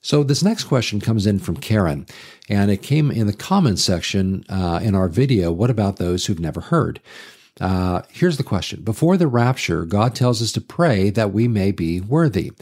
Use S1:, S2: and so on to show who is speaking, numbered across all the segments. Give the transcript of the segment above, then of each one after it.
S1: So this next question comes in from Karen, and it came in the comments section uh, in our video. What about those who've never heard? Uh, here's the question: Before the rapture, God tells us to pray that we may be worthy.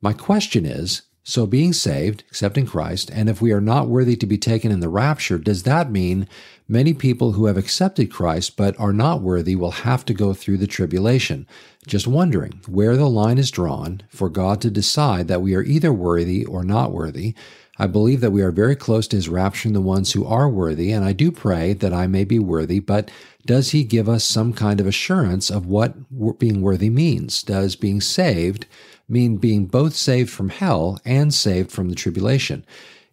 S1: My question is: so, being saved, accepting Christ, and if we are not worthy to be taken in the rapture, does that mean many people who have accepted Christ but are not worthy will have to go through the tribulation? Just wondering where the line is drawn for God to decide that we are either worthy or not worthy. I believe that we are very close to His rapturing the ones who are worthy, and I do pray that I may be worthy, but does He give us some kind of assurance of what being worthy means? Does being saved mean being both saved from hell and saved from the tribulation?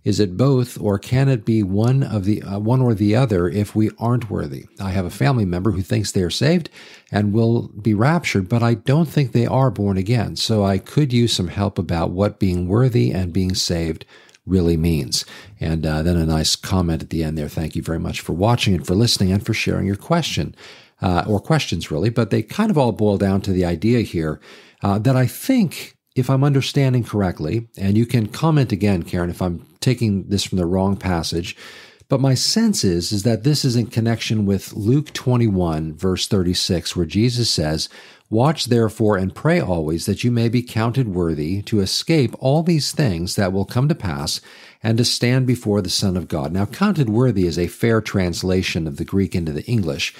S1: Is it both, or can it be one of the uh, one or the other if we aren't worthy? I have a family member who thinks they are saved and will be raptured, but I don't think they are born again. So I could use some help about what being worthy and being saved really means. And uh, then a nice comment at the end there. Thank you very much for watching and for listening and for sharing your question uh, or questions, really. But they kind of all boil down to the idea here uh, that I think, if I'm understanding correctly, and you can comment again, Karen, if I'm taking this from the wrong passage, but my sense is, is that this is in connection with Luke 21, verse 36, where Jesus says, Watch therefore and pray always that you may be counted worthy to escape all these things that will come to pass and to stand before the Son of God. Now, counted worthy is a fair translation of the Greek into the English.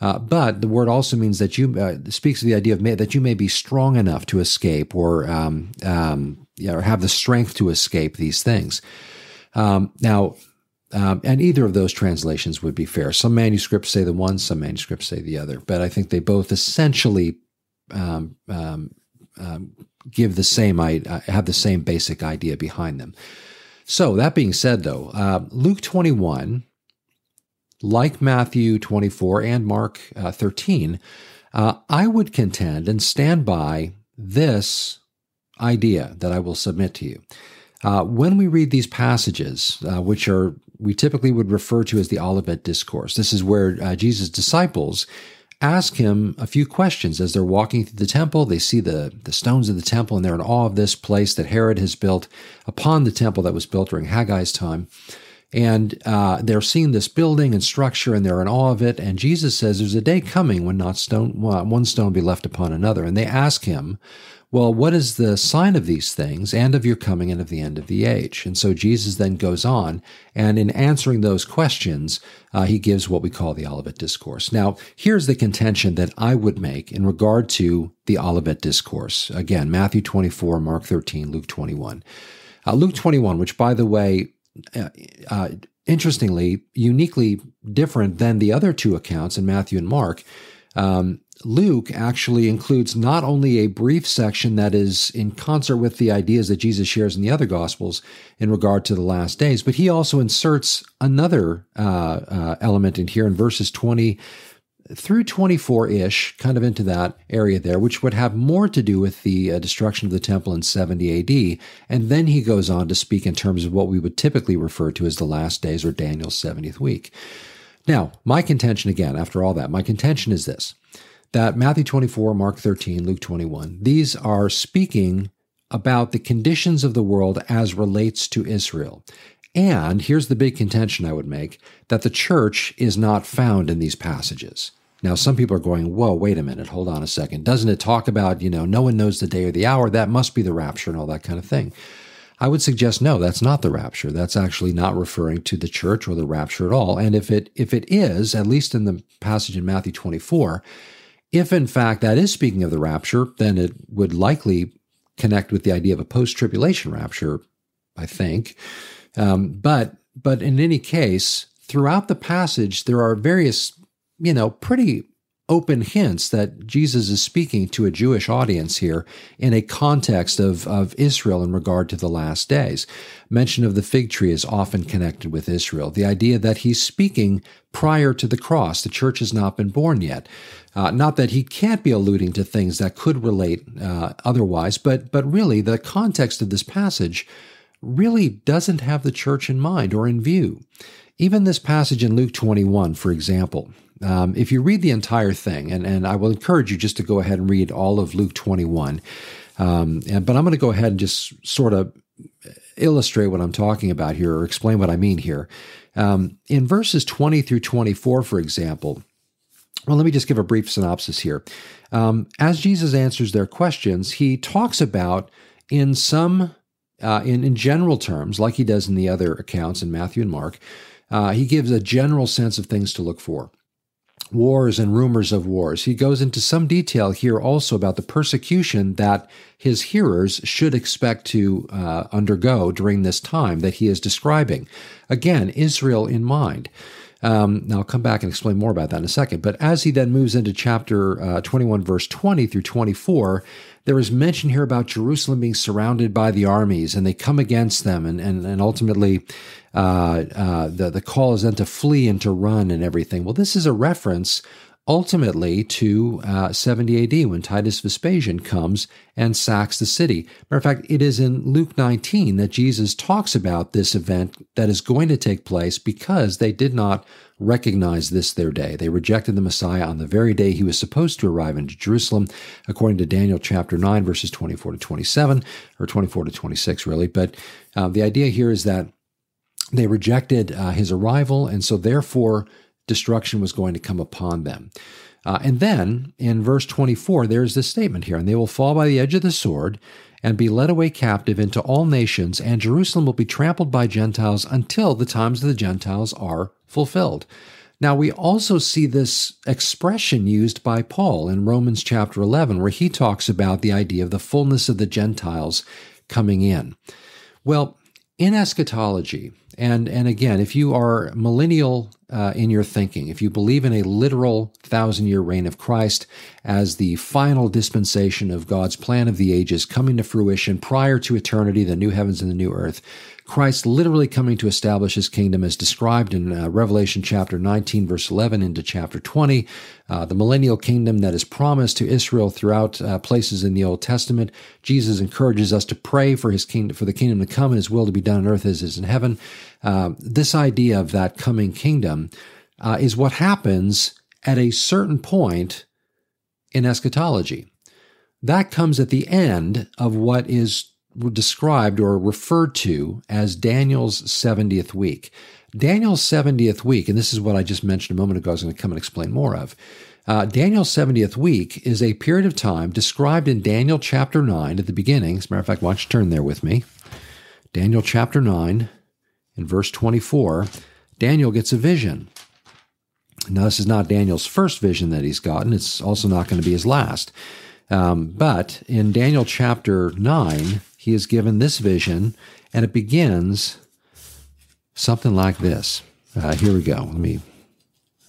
S1: Uh, but the word also means that you uh, speaks of the idea of may, that you may be strong enough to escape or um, um, yeah, or have the strength to escape these things. Um, now, um, and either of those translations would be fair. Some manuscripts say the one, some manuscripts say the other, but I think they both essentially um, um, give the same uh, have the same basic idea behind them. So that being said, though, uh, Luke twenty one like Matthew 24 and Mark uh, 13, uh, I would contend and stand by this idea that I will submit to you. Uh, when we read these passages, uh, which are we typically would refer to as the Olivet Discourse, this is where uh, Jesus' disciples ask him a few questions as they're walking through the temple. They see the, the stones of the temple and they're in awe of this place that Herod has built upon the temple that was built during Haggai's time. And uh, they're seeing this building and structure and they're in awe of it. And Jesus says there's a day coming when not stone, one stone be left upon another. And they ask him, well, what is the sign of these things and of your coming and of the end of the age? And so Jesus then goes on, and in answering those questions, uh, he gives what we call the Olivet Discourse. Now, here's the contention that I would make in regard to the Olivet Discourse. Again, Matthew 24, Mark 13, Luke 21. Uh, Luke 21, which, by the way, uh, uh, interestingly, uniquely different than the other two accounts in Matthew and Mark. Um, Luke actually includes not only a brief section that is in concert with the ideas that Jesus shares in the other Gospels in regard to the last days, but he also inserts another uh, uh, element in here in verses 20 through 24 ish, kind of into that area there, which would have more to do with the uh, destruction of the temple in 70 AD. And then he goes on to speak in terms of what we would typically refer to as the last days or Daniel's 70th week. Now, my contention again, after all that, my contention is this that Matthew 24, Mark 13, Luke 21, these are speaking about the conditions of the world as relates to Israel. And here's the big contention I would make that the church is not found in these passages. Now, some people are going, whoa, wait a minute, hold on a second. Doesn't it talk about, you know, no one knows the day or the hour? That must be the rapture and all that kind of thing. I would suggest no, that's not the rapture. That's actually not referring to the church or the rapture at all. And if it if it is, at least in the passage in Matthew 24, if in fact that is speaking of the rapture, then it would likely connect with the idea of a post-tribulation rapture, I think. Um, but but in any case, throughout the passage, there are various you know, pretty open hints that Jesus is speaking to a Jewish audience here in a context of, of Israel in regard to the last days. Mention of the fig tree is often connected with Israel. The idea that he's speaking prior to the cross, the church has not been born yet. Uh, not that he can't be alluding to things that could relate uh, otherwise, but but really the context of this passage really doesn't have the church in mind or in view. Even this passage in Luke 21, for example, um, if you read the entire thing, and, and I will encourage you just to go ahead and read all of Luke 21, um, and, but I'm going to go ahead and just sort of illustrate what I'm talking about here or explain what I mean here. Um, in verses 20 through 24, for example, well, let me just give a brief synopsis here. Um, as Jesus answers their questions, he talks about in some, uh, in, in general terms, like he does in the other accounts in Matthew and Mark, uh, he gives a general sense of things to look for wars and rumors of wars. He goes into some detail here also about the persecution that his hearers should expect to uh, undergo during this time that he is describing. Again, Israel in mind. Um, now, I'll come back and explain more about that in a second. But as he then moves into chapter uh, 21, verse 20 through 24, there is mention here about Jerusalem being surrounded by the armies and they come against them. And, and, and ultimately, uh, uh, the, the call is then to flee and to run and everything. Well, this is a reference ultimately to uh, 70 AD when Titus Vespasian comes and sacks the city. Matter of fact, it is in Luke 19 that Jesus talks about this event that is going to take place because they did not recognize this their day. They rejected the Messiah on the very day he was supposed to arrive into Jerusalem, according to Daniel chapter 9, verses 24 to 27, or 24 to 26, really. But uh, the idea here is that they rejected uh, his arrival, and so therefore destruction was going to come upon them. Uh, and then in verse 24, there's this statement here, and they will fall by the edge of the sword and be led away captive into all nations, and Jerusalem will be trampled by Gentiles until the times of the Gentiles are fulfilled. Now, we also see this expression used by Paul in Romans chapter 11, where he talks about the idea of the fullness of the Gentiles coming in. Well, in eschatology, and, and again, if you are millennial uh, in your thinking, if you believe in a literal thousand year reign of Christ as the final dispensation of God's plan of the ages coming to fruition prior to eternity, the new heavens and the new earth, Christ literally coming to establish his kingdom as described in uh, Revelation chapter 19, verse 11 into chapter 20, uh, the millennial kingdom that is promised to Israel throughout uh, places in the Old Testament. Jesus encourages us to pray for his kingdom, for the kingdom to come and his will to be done on earth as is in heaven. Uh, this idea of that coming kingdom uh, is what happens at a certain point in eschatology. That comes at the end of what is described or referred to as Daniel's 70th week. Daniel's 70th week, and this is what I just mentioned a moment ago, I was going to come and explain more of. Uh, Daniel's 70th week is a period of time described in Daniel chapter 9 at the beginning. As a matter of fact, why don't you turn there with me? Daniel chapter 9, in verse 24, Daniel gets a vision. Now, this is not Daniel's first vision that he's gotten, it's also not going to be his last. Um, but in Daniel chapter 9, he is given this vision, and it begins something like this. Uh, here we go. Let me.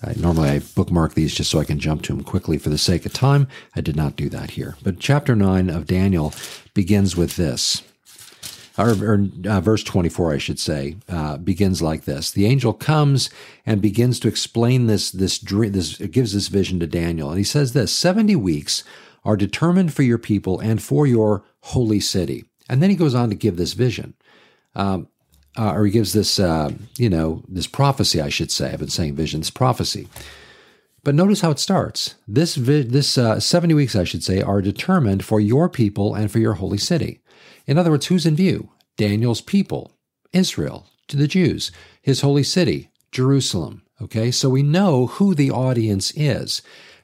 S1: I, normally, I bookmark these just so I can jump to them quickly for the sake of time. I did not do that here. But chapter 9 of Daniel begins with this or, or uh, verse 24, I should say, uh, begins like this. The angel comes and begins to explain this, this dream, this, gives this vision to Daniel. And he says this 70 weeks are determined for your people and for your holy city. And then he goes on to give this vision. Um, uh, or he gives this, uh, you know, this prophecy, I should say. I've been saying vision, this prophecy. But notice how it starts. This vi- this uh, 70 weeks, I should say, are determined for your people and for your holy city. In other words, who's in view? Daniel's people, Israel, to the Jews, his holy city, Jerusalem. Okay, so we know who the audience is.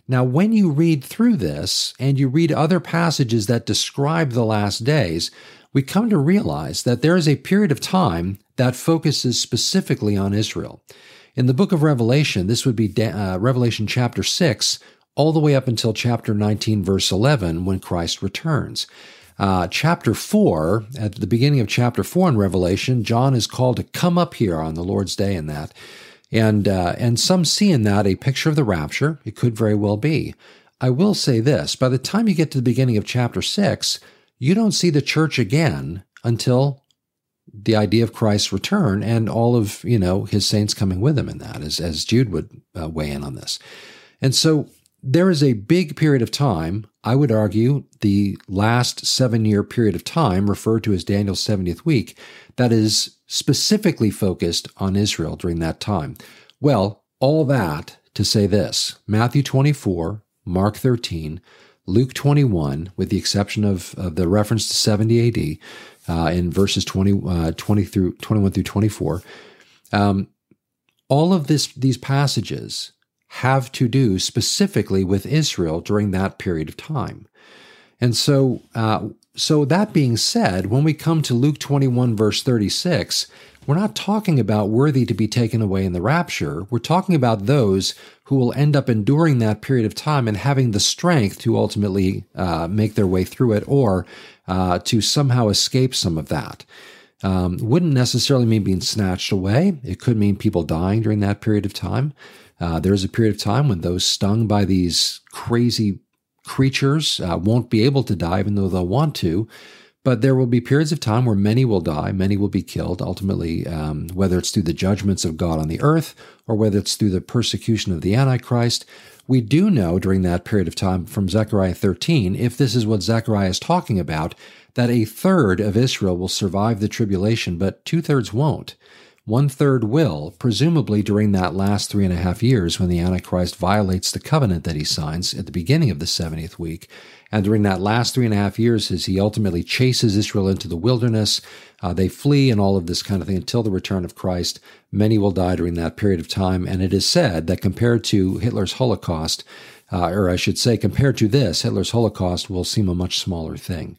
S1: Now, when you read through this and you read other passages that describe the last days, we come to realize that there is a period of time that focuses specifically on Israel. In the book of Revelation, this would be uh, Revelation chapter 6, all the way up until chapter 19, verse 11, when Christ returns. Uh, chapter 4, at the beginning of chapter 4 in Revelation, John is called to come up here on the Lord's day in that. And, uh, and some see in that a picture of the rapture. It could very well be. I will say this by the time you get to the beginning of chapter 6, you don't see the church again until the idea of Christ's return and all of you know his saints coming with him in that, as as Jude would uh, weigh in on this. And so there is a big period of time, I would argue the last seven year period of time, referred to as Daniel's 70th week, that is specifically focused on Israel during that time. Well, all that to say this Matthew 24, Mark 13, Luke 21, with the exception of, of the reference to 70 AD, uh, in verses 20, uh, 20 through 21 through 24. Um, all of this, these passages have to do specifically with Israel during that period of time. And so, uh, so that being said, when we come to Luke 21, verse 36, we're not talking about worthy to be taken away in the rapture. We're talking about those who will end up enduring that period of time and having the strength to ultimately uh, make their way through it or uh, to somehow escape some of that. Um, wouldn't necessarily mean being snatched away. It could mean people dying during that period of time. Uh, there is a period of time when those stung by these crazy creatures uh, won't be able to die, even though they'll want to. But there will be periods of time where many will die, many will be killed, ultimately, um, whether it's through the judgments of God on the earth or whether it's through the persecution of the Antichrist. We do know during that period of time from Zechariah 13, if this is what Zechariah is talking about, that a third of Israel will survive the tribulation, but two thirds won't. One third will, presumably during that last three and a half years when the Antichrist violates the covenant that he signs at the beginning of the 70th week. And during that last three and a half years, as he ultimately chases Israel into the wilderness, uh, they flee and all of this kind of thing until the return of Christ. Many will die during that period of time. And it is said that compared to Hitler's Holocaust, uh, or I should say, compared to this, Hitler's Holocaust will seem a much smaller thing.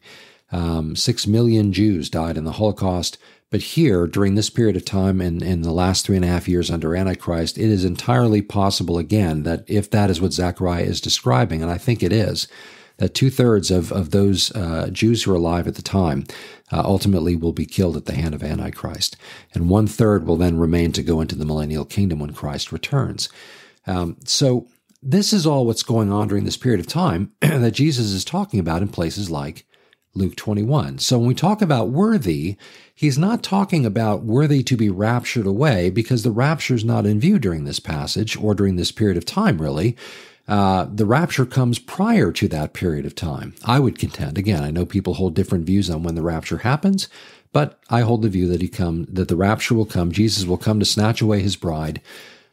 S1: Um, six million Jews died in the Holocaust. But here, during this period of time in, in the last three and a half years under Antichrist, it is entirely possible again that if that is what Zechariah is describing, and I think it is, that two thirds of, of those uh, Jews who are alive at the time uh, ultimately will be killed at the hand of Antichrist. And one third will then remain to go into the millennial kingdom when Christ returns. Um, so, this is all what's going on during this period of time that Jesus is talking about in places like Luke 21. So when we talk about worthy, he's not talking about worthy to be raptured away because the rapture is not in view during this passage or during this period of time, really. Uh, the rapture comes prior to that period of time. I would contend. Again, I know people hold different views on when the rapture happens, but I hold the view that he come that the rapture will come. Jesus will come to snatch away his bride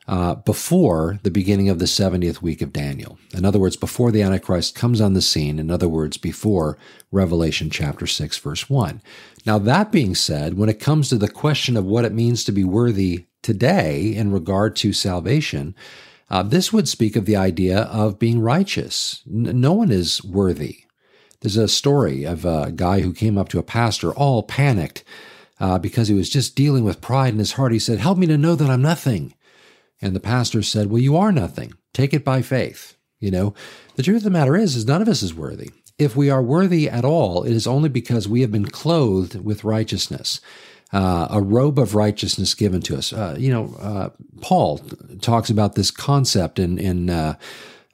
S1: uh, before the beginning of the 70th week of Daniel. In other words, before the Antichrist comes on the scene, in other words, before Revelation chapter 6, verse 1. Now, that being said, when it comes to the question of what it means to be worthy today in regard to salvation, uh, this would speak of the idea of being righteous. N- no one is worthy. There's a story of a guy who came up to a pastor all panicked uh, because he was just dealing with pride in his heart. He said, Help me to know that I'm nothing. And the pastor said, Well, you are nothing. Take it by faith. You know, the truth of the matter is, is none of us is worthy. If we are worthy at all, it is only because we have been clothed with righteousness. Uh, a robe of righteousness given to us. Uh, you know, uh, Paul talks about this concept in in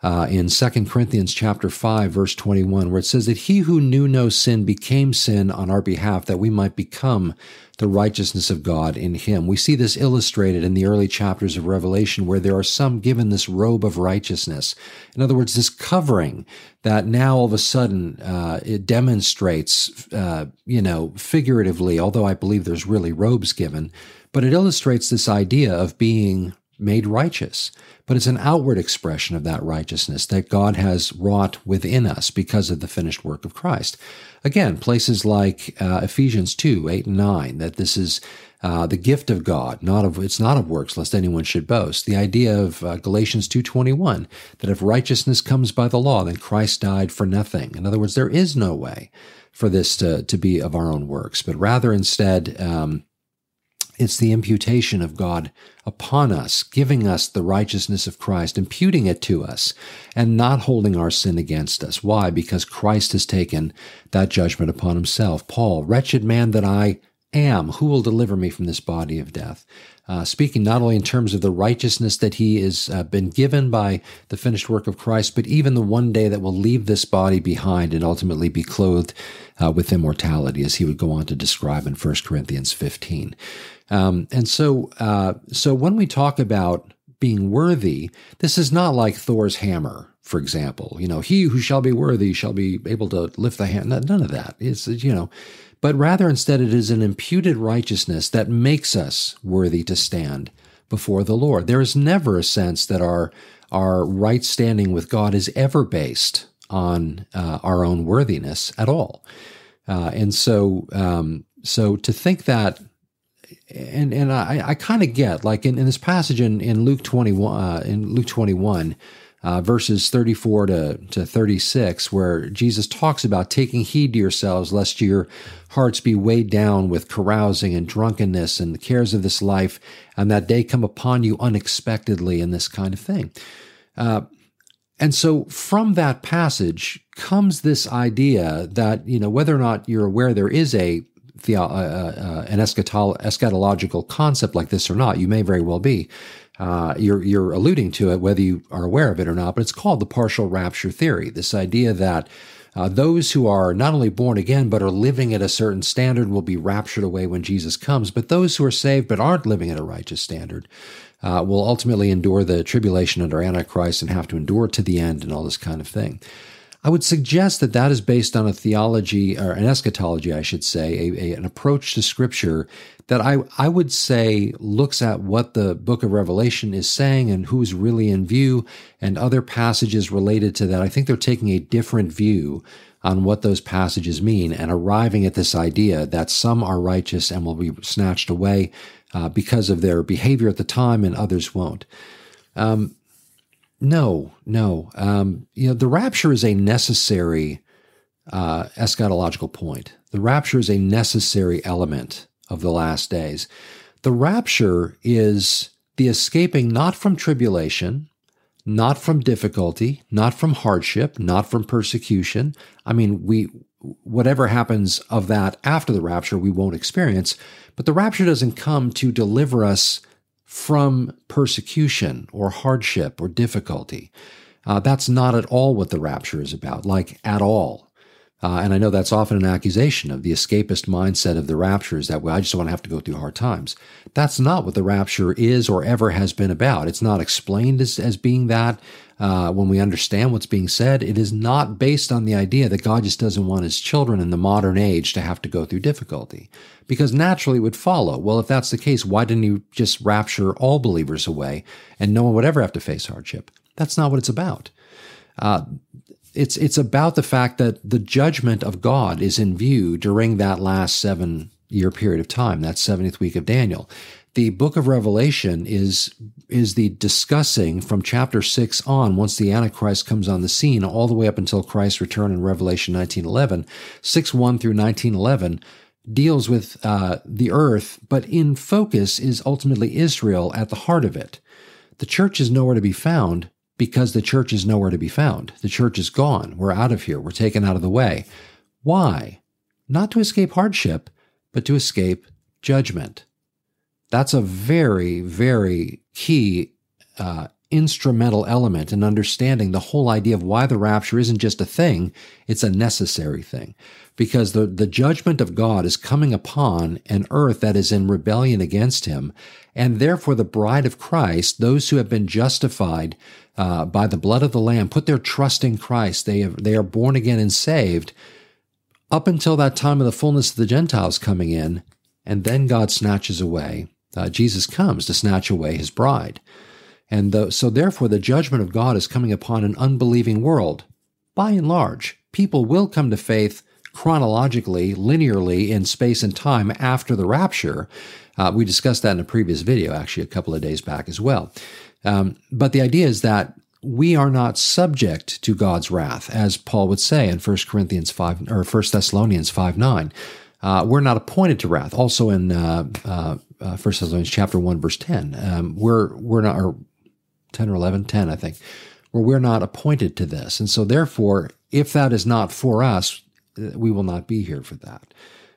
S1: uh, in 2 Corinthians chapter 5 verse 21 where it says that he who knew no sin became sin on our behalf that we might become the righteousness of God in him. We see this illustrated in the early chapters of Revelation where there are some given this robe of righteousness. In other words, this covering that now all of a sudden uh, it demonstrates, uh, you know, figuratively, although I believe there's really robes given, but it illustrates this idea of being made righteous. But it's an outward expression of that righteousness that God has wrought within us because of the finished work of Christ. Again, places like uh, Ephesians 2, 8 and 9, that this is uh, the gift of God, not of it's not of works, lest anyone should boast. The idea of uh, Galatians 2.21, that if righteousness comes by the law, then Christ died for nothing. In other words, there is no way for this to, to be of our own works, but rather instead, um, it's the imputation of God upon us, giving us the righteousness of Christ, imputing it to us, and not holding our sin against us. Why? Because Christ has taken that judgment upon himself. Paul, wretched man that I am, who will deliver me from this body of death? Uh, speaking not only in terms of the righteousness that he has uh, been given by the finished work of Christ, but even the one day that will leave this body behind and ultimately be clothed uh, with immortality, as he would go on to describe in 1 Corinthians 15. Um, and so, uh, so when we talk about being worthy, this is not like Thor's hammer, for example. You know, he who shall be worthy shall be able to lift the hand. None of that. It's you know, but rather instead it is an imputed righteousness that makes us worthy to stand before the Lord. There is never a sense that our our right standing with God is ever based on uh, our own worthiness at all. Uh, and so, um, so to think that, and and I, I kind of get like in, in this passage in, in Luke twenty one uh, in Luke twenty one. Uh, verses 34 to, to 36, where Jesus talks about taking heed to yourselves, lest your hearts be weighed down with carousing and drunkenness and the cares of this life, and that day come upon you unexpectedly, and this kind of thing. Uh, and so from that passage comes this idea that, you know, whether or not you're aware there is a the, uh, uh, an eschatological concept like this or not, you may very well be. Uh, you're, you're alluding to it, whether you are aware of it or not, but it's called the partial rapture theory. This idea that uh, those who are not only born again, but are living at a certain standard will be raptured away when Jesus comes. But those who are saved but aren't living at a righteous standard uh, will ultimately endure the tribulation under Antichrist and have to endure to the end and all this kind of thing. I would suggest that that is based on a theology, or an eschatology, I should say, a, a, an approach to Scripture that I, I would say looks at what the book of Revelation is saying and who's really in view, and other passages related to that. I think they're taking a different view on what those passages mean and arriving at this idea that some are righteous and will be snatched away, uh, because of their behavior at the time, and others won't. Um, no, no. Um, you know, the rapture is a necessary uh, eschatological point. The rapture is a necessary element of the last days. The rapture is the escaping not from tribulation, not from difficulty, not from hardship, not from persecution. I mean, we whatever happens of that after the rapture, we won't experience. But the rapture doesn't come to deliver us from persecution or hardship or difficulty. Uh, that's not at all what the rapture is about, like at all. Uh, and I know that's often an accusation of the escapist mindset of the rapture is that, well, I just don't want to have to go through hard times. That's not what the rapture is or ever has been about. It's not explained as, as being that. Uh, when we understand what's being said, it is not based on the idea that God just doesn't want his children in the modern age to have to go through difficulty. Because naturally it would follow, well, if that's the case, why didn't he just rapture all believers away and no one would ever have to face hardship? That's not what it's about. Uh, it's it's about the fact that the judgment of God is in view during that last seven year period of time, that 70th week of Daniel. The book of Revelation is is the discussing from chapter 6 on once the antichrist comes on the scene all the way up until Christ's return in Revelation 1911 6 1 through 1911 deals with uh, the earth but in focus is ultimately Israel at the heart of it the church is nowhere to be found because the church is nowhere to be found. The church is gone. We're out of here. We're taken out of the way. Why? Not to escape hardship, but to escape judgment. That's a very, very key uh, instrumental element in understanding the whole idea of why the rapture isn't just a thing, it's a necessary thing. Because the, the judgment of God is coming upon an earth that is in rebellion against him, and therefore the bride of Christ, those who have been justified uh, by the blood of the Lamb, put their trust in Christ, they, have, they are born again and saved, up until that time of the fullness of the Gentiles coming in, and then God snatches away. Uh, Jesus comes to snatch away his bride. And the, so, therefore, the judgment of God is coming upon an unbelieving world. By and large, people will come to faith chronologically, linearly in space and time after the rapture. Uh, we discussed that in a previous video, actually, a couple of days back as well. Um, but the idea is that we are not subject to God's wrath, as Paul would say in 1 Corinthians 5 or 1 Thessalonians 5 9. Uh, we're not appointed to wrath. Also in uh, uh, 1 uh, Thessalonians chapter 1, verse 10, um, we're, we're not, or 10 or 11, 10, I think, where we're not appointed to this. And so, therefore, if that is not for us, we will not be here for that.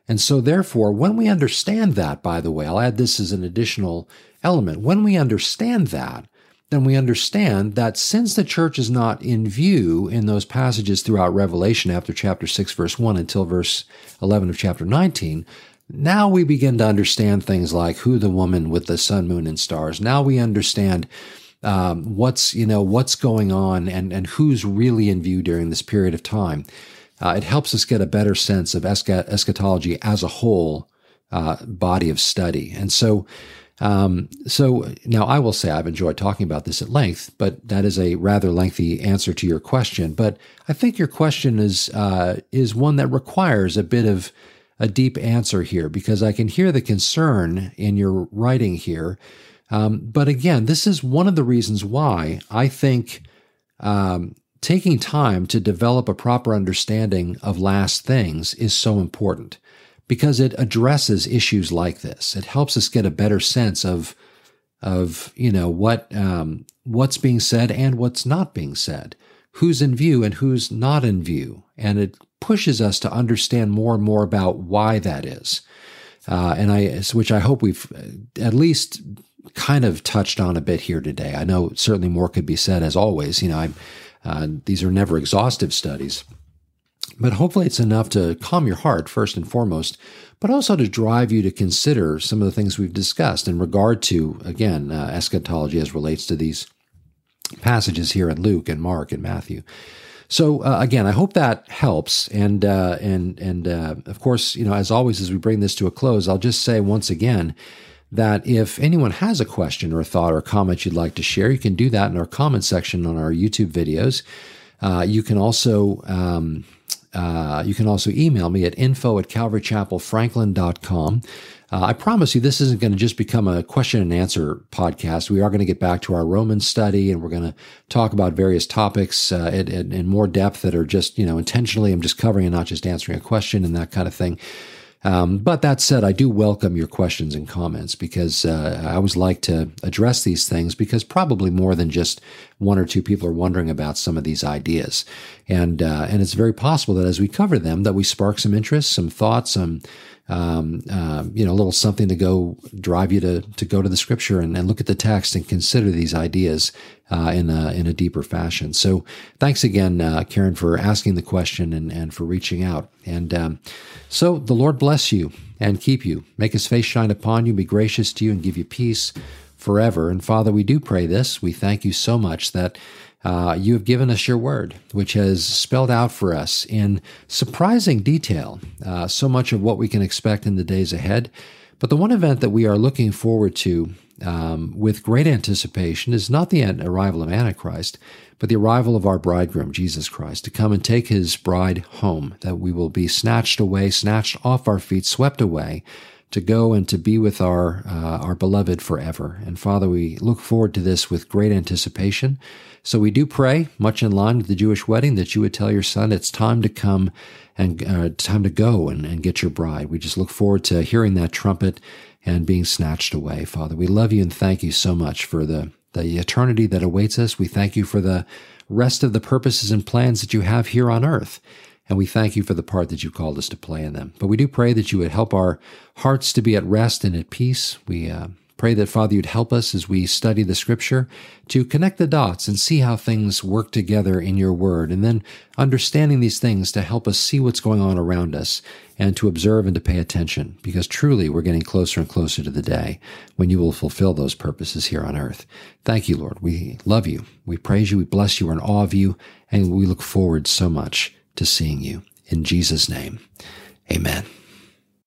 S1: And so, therefore, when we understand that, by the way, I'll add this as an additional element. When we understand that, then we understand that since the church is not in view in those passages throughout Revelation after chapter 6, verse 1 until verse 11 of chapter 19, now we begin to understand things like who the woman with the sun, moon, and stars. Now we understand um, what's you know what's going on and and who's really in view during this period of time. Uh, it helps us get a better sense of eschatology as a whole uh, body of study, and so. Um, so now I will say I've enjoyed talking about this at length, but that is a rather lengthy answer to your question. But I think your question is uh, is one that requires a bit of a deep answer here because I can hear the concern in your writing here. Um, but again, this is one of the reasons why I think um, taking time to develop a proper understanding of last things is so important because it addresses issues like this. It helps us get a better sense of of you know what um, what's being said and what's not being said, who's in view and who's not in view, and it pushes us to understand more and more about why that is. Uh, and I, which I hope we've at least kind of touched on a bit here today. I know certainly more could be said, as always. You know, uh, these are never exhaustive studies, but hopefully it's enough to calm your heart first and foremost, but also to drive you to consider some of the things we've discussed in regard to, again, uh, eschatology as relates to these passages here in Luke and Mark and Matthew. So uh, again, I hope that helps, and uh, and and uh, of course, you know, as always, as we bring this to a close, I'll just say once again that if anyone has a question or a thought or a comment you'd like to share, you can do that in our comment section on our YouTube videos. Uh, you can also um, uh, you can also email me at info at calvarychapelfranklin.com. Uh, I promise you, this isn't going to just become a question and answer podcast. We are going to get back to our Roman study and we're going to talk about various topics uh, in, in, in, more depth that are just, you know, intentionally I'm just covering and not just answering a question and that kind of thing. Um, but that said, I do welcome your questions and comments because uh, I always like to address these things because probably more than just one or two people are wondering about some of these ideas, and uh, and it's very possible that as we cover them, that we spark some interest, some thoughts, some um, uh, you know, a little something to go drive you to to go to the scripture and, and look at the text and consider these ideas uh, in a in a deeper fashion. So, thanks again, uh, Karen, for asking the question and and for reaching out. And um, so, the Lord bless you and keep you, make His face shine upon you, be gracious to you, and give you peace forever. And Father, we do pray this. We thank you so much that uh, you have given us your word, which has spelled out for us in surprising detail uh, so much of what we can expect in the days ahead. But the one event that we are looking forward to um, with great anticipation is not the arrival of Antichrist, but the arrival of our bridegroom, Jesus Christ, to come and take his bride home, that we will be snatched away, snatched off our feet, swept away to go and to be with our uh, our beloved forever. And Father, we look forward to this with great anticipation. So we do pray, much in line with the Jewish wedding, that you would tell your son it's time to come and uh, time to go and, and get your bride. We just look forward to hearing that trumpet and being snatched away. Father, we love you and thank you so much for the the eternity that awaits us. We thank you for the rest of the purposes and plans that you have here on earth. And we thank you for the part that you called us to play in them. But we do pray that you would help our hearts to be at rest and at peace. We uh, Pray that, Father, you'd help us as we study the scripture to connect the dots and see how things work together in your word, and then understanding these things to help us see what's going on around us and to observe and to pay attention, because truly we're getting closer and closer to the day when you will fulfill those purposes here on earth. Thank you, Lord. We love you. We praise you. We bless you. We're in awe of you, and we look forward so much to seeing you. In Jesus' name, amen.